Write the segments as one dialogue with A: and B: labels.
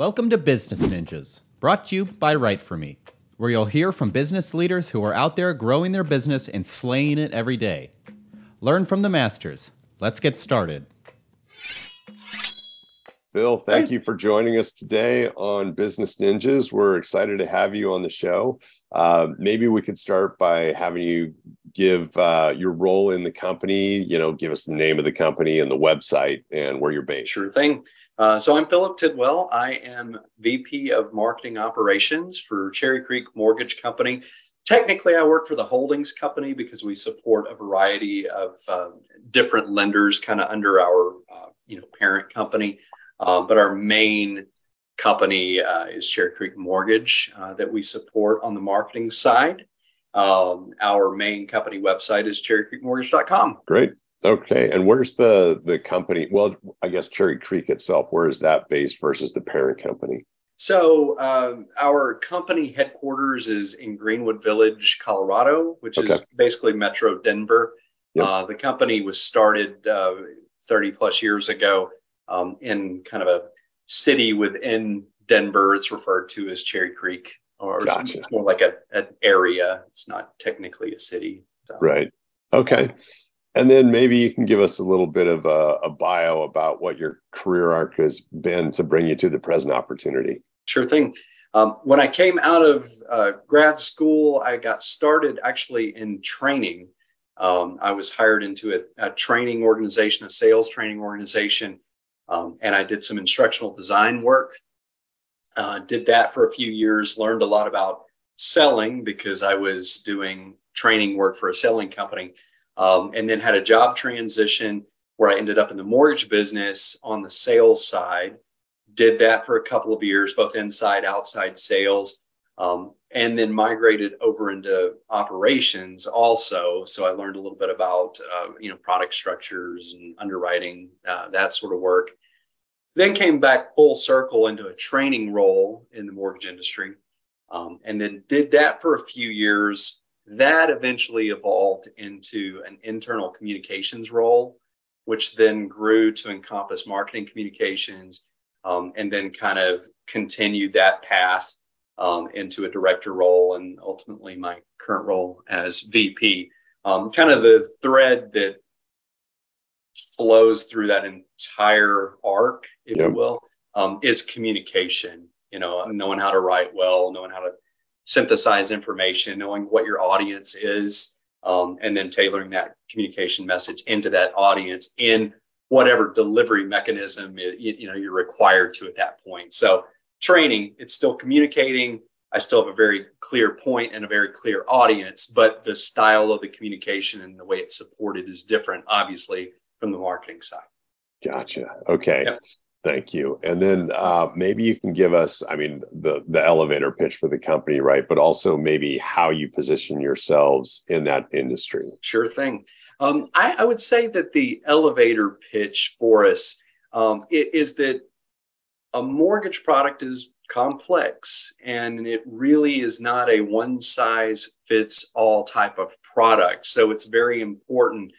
A: Welcome to Business Ninjas, brought to you by Write For Me, where you'll hear from business leaders who are out there growing their business and slaying it every day. Learn from the masters. Let's get started.
B: Phil, thank you for joining us today on Business Ninjas. We're excited to have you on the show. Uh, maybe we could start by having you give uh, your role in the company, you know, give us the name of the company and the website and where you're based.
C: Sure thing. Uh, so I'm Philip Tidwell. I am VP of Marketing Operations for Cherry Creek Mortgage Company. Technically, I work for the holdings company because we support a variety of uh, different lenders, kind of under our uh, you know parent company. Uh, but our main company uh, is Cherry Creek Mortgage uh, that we support on the marketing side. Um, our main company website is cherrycreekmortgage.com.
B: Great. Okay, and where's the the company? Well, I guess Cherry Creek itself. Where is that based versus the parent company?
C: So um, our company headquarters is in Greenwood Village, Colorado, which okay. is basically Metro Denver. Yep. Uh, the company was started uh, 30 plus years ago um, in kind of a city within Denver. It's referred to as Cherry Creek, or gotcha. it's, it's, more like a, an area. It's not technically a city.
B: So. Right. Okay. And then maybe you can give us a little bit of a, a, bio about what your career arc has been to bring you to the present opportunity.
C: Sure thing. Um, when I came out of uh, grad school, I got started actually in training. Um, I was hired into a, a, training organization, a sales training organization, um, and I did some instructional design work. Uh, did that for a few years, learned a lot about selling because I was doing training work for a selling company um, and then had a job transition where I ended up in the mortgage business on the sales side. Did that for a couple of years, both inside, outside sales, um, and then migrated over into operations also. So I learned a little bit about uh, you know product structures and underwriting, uh, that sort of work. Then came back full circle into a training role in the mortgage industry, um, and then did that for a few years that eventually evolved into an internal communications role, which then grew to encompass marketing communications um, and then kind of continued that path um, into a director role and ultimately my current role as VP. Um, kind of the thread that flows through that entire arc, if yep. you will, um, is communication. You know, knowing how to write well, knowing how to synthesize information, knowing what your audience is, um, and then tailoring that communication message into that audience in whatever delivery mechanism it, you know you're required to at that point. So training, it's still communicating. I still have a very clear point and a very clear audience, but the style of the communication and the way it's supported is different, obviously, from the marketing side.
B: Gotcha. Okay. Yep. Thank you. And then uh, maybe you can give us, I mean, the the elevator pitch for the company, right? But also maybe how you position yourselves in that industry.
C: Sure thing. Um, I, I, would say that the elevator pitch for us um, is that a mortgage product is complex and it really is not a one size fits all type of product. So it's very important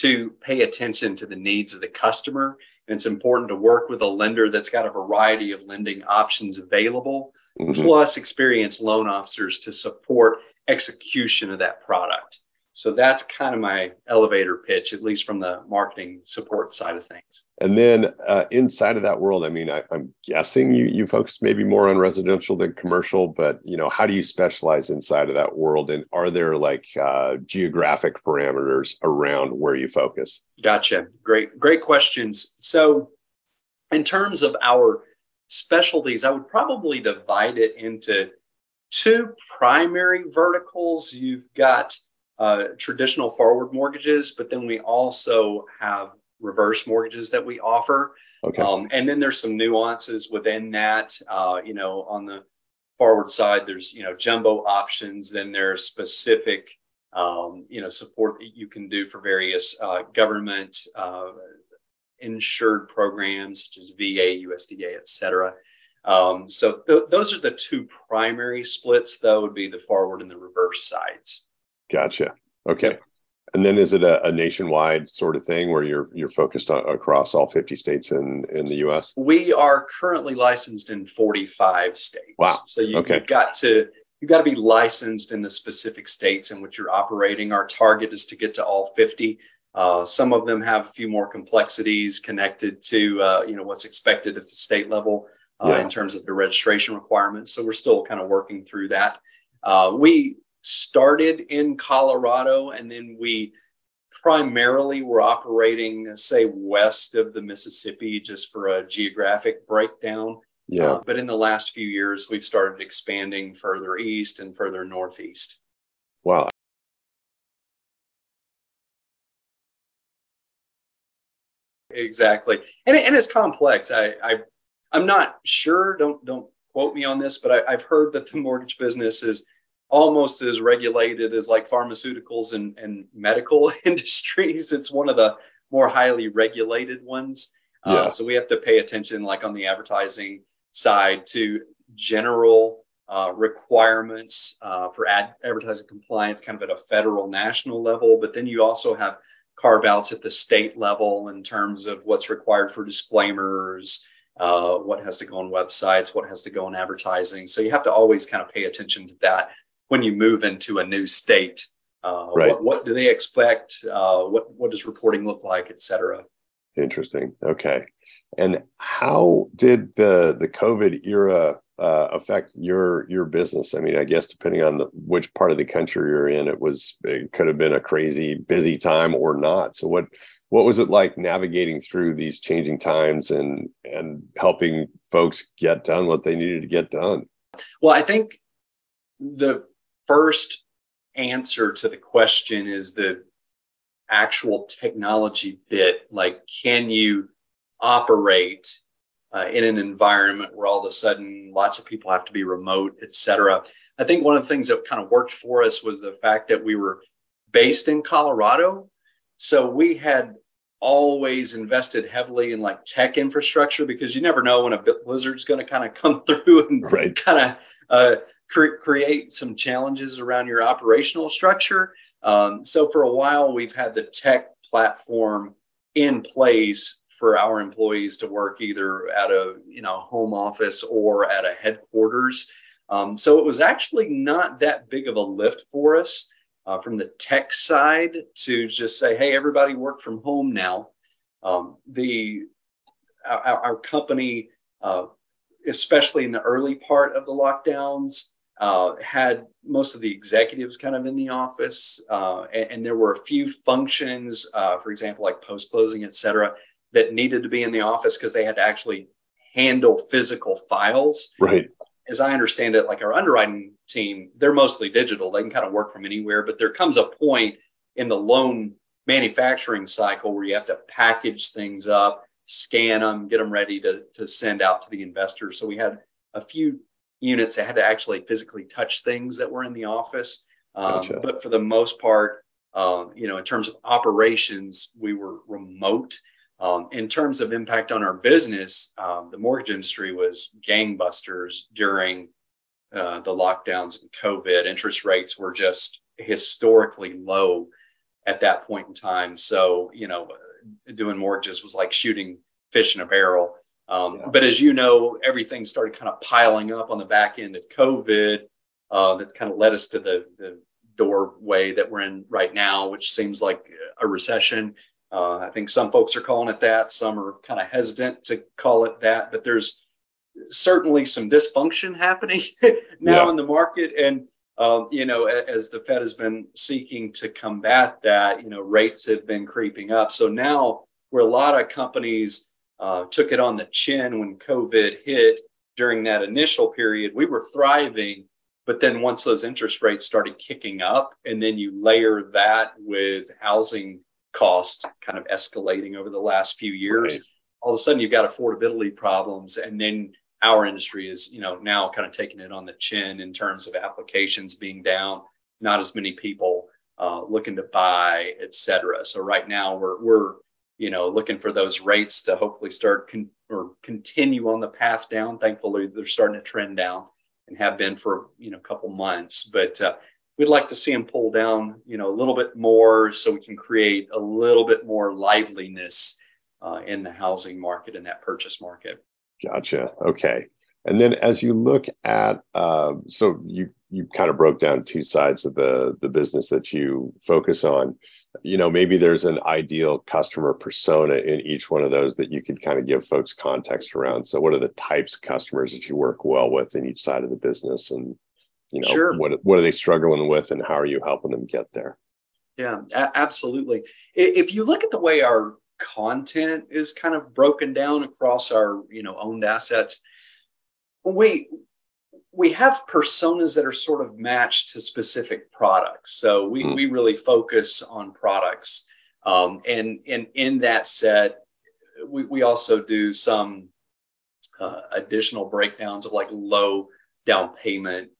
C: to pay attention to the needs of the customer and it's important to work with a lender that's got a variety of lending options available, mm-hmm. plus experienced loan officers to support execution of that product. So that's kind of my elevator pitch, at least from the marketing support side of things.
B: And then uh, inside of that world, I mean, I, am guessing you you focus maybe more on residential than commercial, but you know, how do you specialize inside of that world? And are there like uh, geographic parameters around where you focus?
C: Gotcha. Great, great questions. So, in terms of our specialties, I would probably divide it into two primary verticals. You've got uh, traditional forward mortgages, but then we also have reverse mortgages that we offer. Okay. Um, and then there's some nuances within that. Uh, you know, on the forward side, there's you know jumbo options. Then there's specific um, you know support that you can do for various uh, government uh, insured programs such as VA, USDA, et cetera. Um, so th- those are the two primary splits, though, would be the forward and the reverse sides.
B: Gotcha. Okay. Yep. And then is it a, a, nationwide sort of thing where you're you're focused on across all 50 states in in the US?
C: We are currently licensed in 45 states.
B: Wow.
C: So you,
B: okay.
C: you've got to you've got to be licensed in the specific states in which you're operating. Our target is to get to all 50. Uh, some of them have a few more complexities connected to uh, you know what's expected at the state level uh, yeah. in terms of the registration requirements. So we're still kind of working through that. Uh, we started in Colorado and then we primarily were operating, say, west of the Mississippi just for a geographic breakdown.
B: Yeah. Uh,
C: but in the last few years, we've started expanding further east and further northeast.
B: Wow.
C: Exactly. And, and it's complex. I, I, I'm not sure, don't, don't quote me on this, but I, I've heard that the mortgage business is almost as regulated as like pharmaceuticals and, and medical industries. It's one of the more highly regulated ones. Uh, yeah. Uh, so we have to pay attention, like on the advertising side, to general uh, requirements uh, for ad- advertising compliance, kind of at a federal, national level. But then you also have carve outs at the state level in terms of what's required for disclaimers, uh, what has to go on websites, what has to go on advertising. So you have to always kind of pay attention to that when you move into a new state. Uh, right. what, what, do they expect? Uh, what what does reporting look like, et cetera?
B: Interesting. Okay. And how did the the COVID era uh, affect your your business? I mean, I guess depending on the, which part of the country you're in, it was it could have been a crazy busy time or not. So what what was it like navigating through these changing times and and helping folks get done what they needed to get done?
C: Well, I think the first answer to the question is the actual technology bit. Like, can you operate uh, in an environment where all of a sudden lots of people have to be remote, et cetera? I think one of the things that kind of worked for us was the fact that we were based in Colorado. So we had always invested heavily in like tech infrastructure because you never know when a blizzard's going to kind of come through and right. kind of uh, cre- create some challenges around your operational structure. Um, so for a while, we've had the tech platform in place for our employees to work either at a you know home office or at a headquarters. Um, so it was actually not that big of a lift for us uh, from the tech side to just say, hey, everybody work from home now. Um, the our, our company, uh, especially in the early part of the lockdowns, uh, had most of the executives kind of in the office, uh, and, and, there were a few functions, uh, for example, like post closing, et cetera, that needed to be in the office because they had to actually handle physical files.
B: Right.
C: As I understand it, like our underwriting team, they're mostly digital. They can kind of work from anywhere, but there comes a point in the loan manufacturing cycle where you have to package things up, scan them, get them ready to, to send out to the investors. So we had a few units that had to actually physically touch things that were in the office. Um, gotcha. But for the most part, um, you know, in terms of operations, we were remote. Um, in terms of impact on our business, um, the mortgage industry was gangbusters during uh, the lockdowns and COVID. Interest rates were just historically low at that point in time. So, you know, doing mortgages was like shooting fish in a barrel. Um, yeah. But as you know, everything started kind of piling up on the back end of COVID. Uh, that's kind of led us to the, the doorway that we're in right now, which seems like a recession. Uh, I think some folks are calling it that. Some are kind of hesitant to call it that. But there's certainly some dysfunction happening now yeah. in the market. And, um, you know, as the Fed has been seeking to combat that, you know, rates have been creeping up. So now where a lot of companies uh, took it on the chin when COVID hit during that initial period. We were thriving, but then once those interest rates started kicking up, and then you layer that with housing costs kind of escalating over the last few years, right. all of a sudden you've got affordability problems, and then our industry is, you know, now kind of taking it on the chin in terms of applications being down, not as many people uh, looking to buy, et cetera. So right now we're we're you know, looking for those rates to hopefully start con- or continue on the path down. Thankfully, they're starting to trend down and have been for you know a couple months. But uh, we'd like to see them pull down, you know, a little bit more so we can create a little bit more liveliness uh, in the housing market and that purchase market.
B: Gotcha. Okay. And then as you look at, uh, so you you kind of broke down two sides of the the business that you focus on. You know, maybe there's an ideal customer persona in each one of those that you could kind of give folks context around. So, what are the types of customers that you work well with in each side of the business, and you know, sure. what what are they struggling with, and how are you helping them get there?
C: Yeah, a- absolutely. If you look at the way our content is kind of broken down across our you know owned assets we we have personas that are sort of matched to specific products so we, mm. we really focus on products um, and and in that set we, we also do some uh, additional breakdowns of like low down payment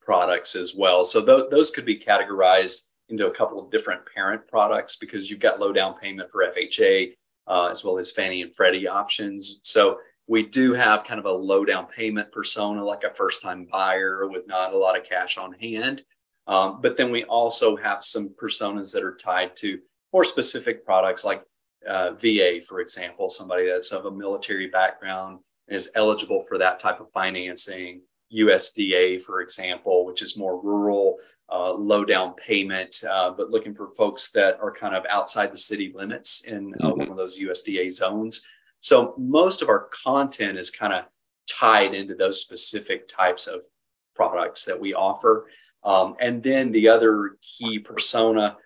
C: products as well so th- those could be categorized into a couple of different parent products because you've got low down payment for FHA uh, as well as Fannie and Freddie options. So we do have kind of a low down payment persona, like a first time buyer with not a lot of cash on hand. Um, but then we also have some personas that are tied to more specific products like uh, VA, for example, somebody that's of a military background and is eligible for that type of financing. USDA, for example, which is more rural, uh, low down payment, uh, but looking for folks that are kind of outside the city limits in uh, mm-hmm. one of those USDA zones. So most of our content is kind of tied into those specific types of products that we offer. Um, and then the other key persona,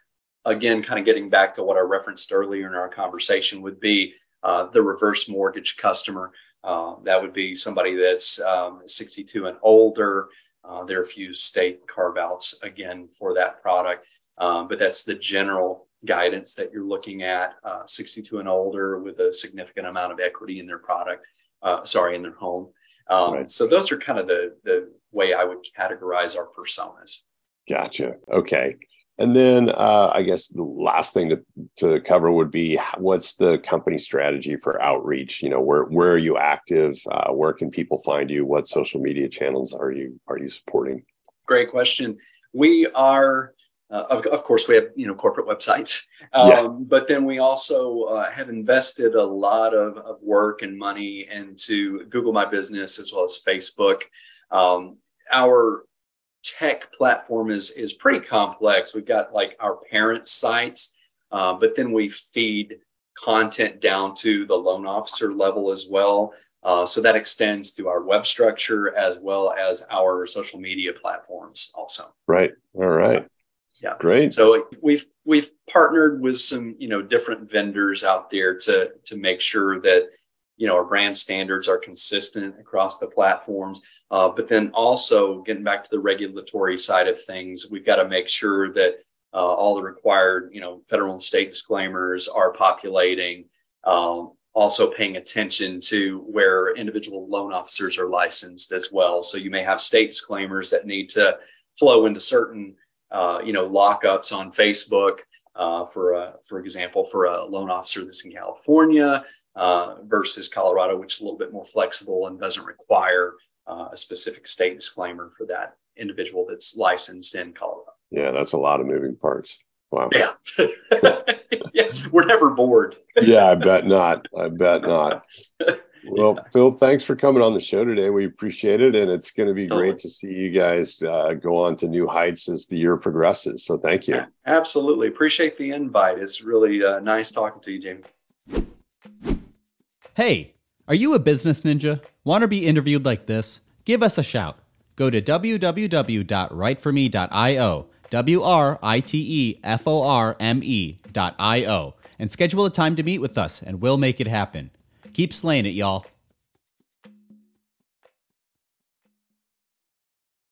C: again, kind of getting back to what I referenced earlier in our conversation, would be uh, the reverse mortgage customer. Uh, that would be somebody that's um, 62 and older. Uh, there are a few state carve outs again for that product, um, but that's the general guidance that you're looking at uh, 62 and older with a significant amount of equity in their product, uh, sorry, in their home. Um, right. So those are kind of the, the way I would categorize our personas.
B: Gotcha. Okay. And then uh, I guess the last thing to, to cover would be what's the company strategy for outreach? You know, where where are you active? Uh, where can people find you? What social media channels are you are you supporting?
C: Great question. We are, uh, of, of, course, we have you know corporate websites, um, yeah. but then we also uh, have invested a lot of, of work and money into Google My Business as well as Facebook. Um, our tech platform is is pretty complex. We've got like our parent sites, uh, but then we feed content down to the loan officer level as well. Uh, so that extends to our web structure as well as our social media platforms also.
B: Right. All right.
C: Yeah.
B: Great.
C: So we've we've partnered with some you know different vendors out there to to make sure that you know our brand standards are consistent across the platforms uh, but then also getting back to the regulatory side of things we've got to make sure that uh, all the required you know federal and state disclaimers are populating um, also paying attention to where individual loan officers are licensed as well so you may have state disclaimers that need to flow into certain uh, you know lockups on facebook uh, for a, for example, for a loan officer that's in California, uh, versus Colorado, which is a little bit more flexible and doesn't require uh, a specific state disclaimer for that individual that's licensed in Colorado.
B: Yeah, that's a lot of moving parts. Wow.
C: Yeah. yeah. We're never bored.
B: yeah, I bet not. I bet not. Well, yeah. Phil, thanks for coming on the show today. We appreciate it. And it's going to be totally. great to see you guys uh, go on to new heights as the year progresses. So thank you.
C: Absolutely. Appreciate the invite. It's really uh, nice talking to you, Jamie.
A: Hey, are you a business ninja? Want to be interviewed like this? Give us a shout. Go to www.writeforme.io, W R I T E F O R M E.io, and schedule a time to meet with us, and we'll make it happen. Keep slaying it, y'all.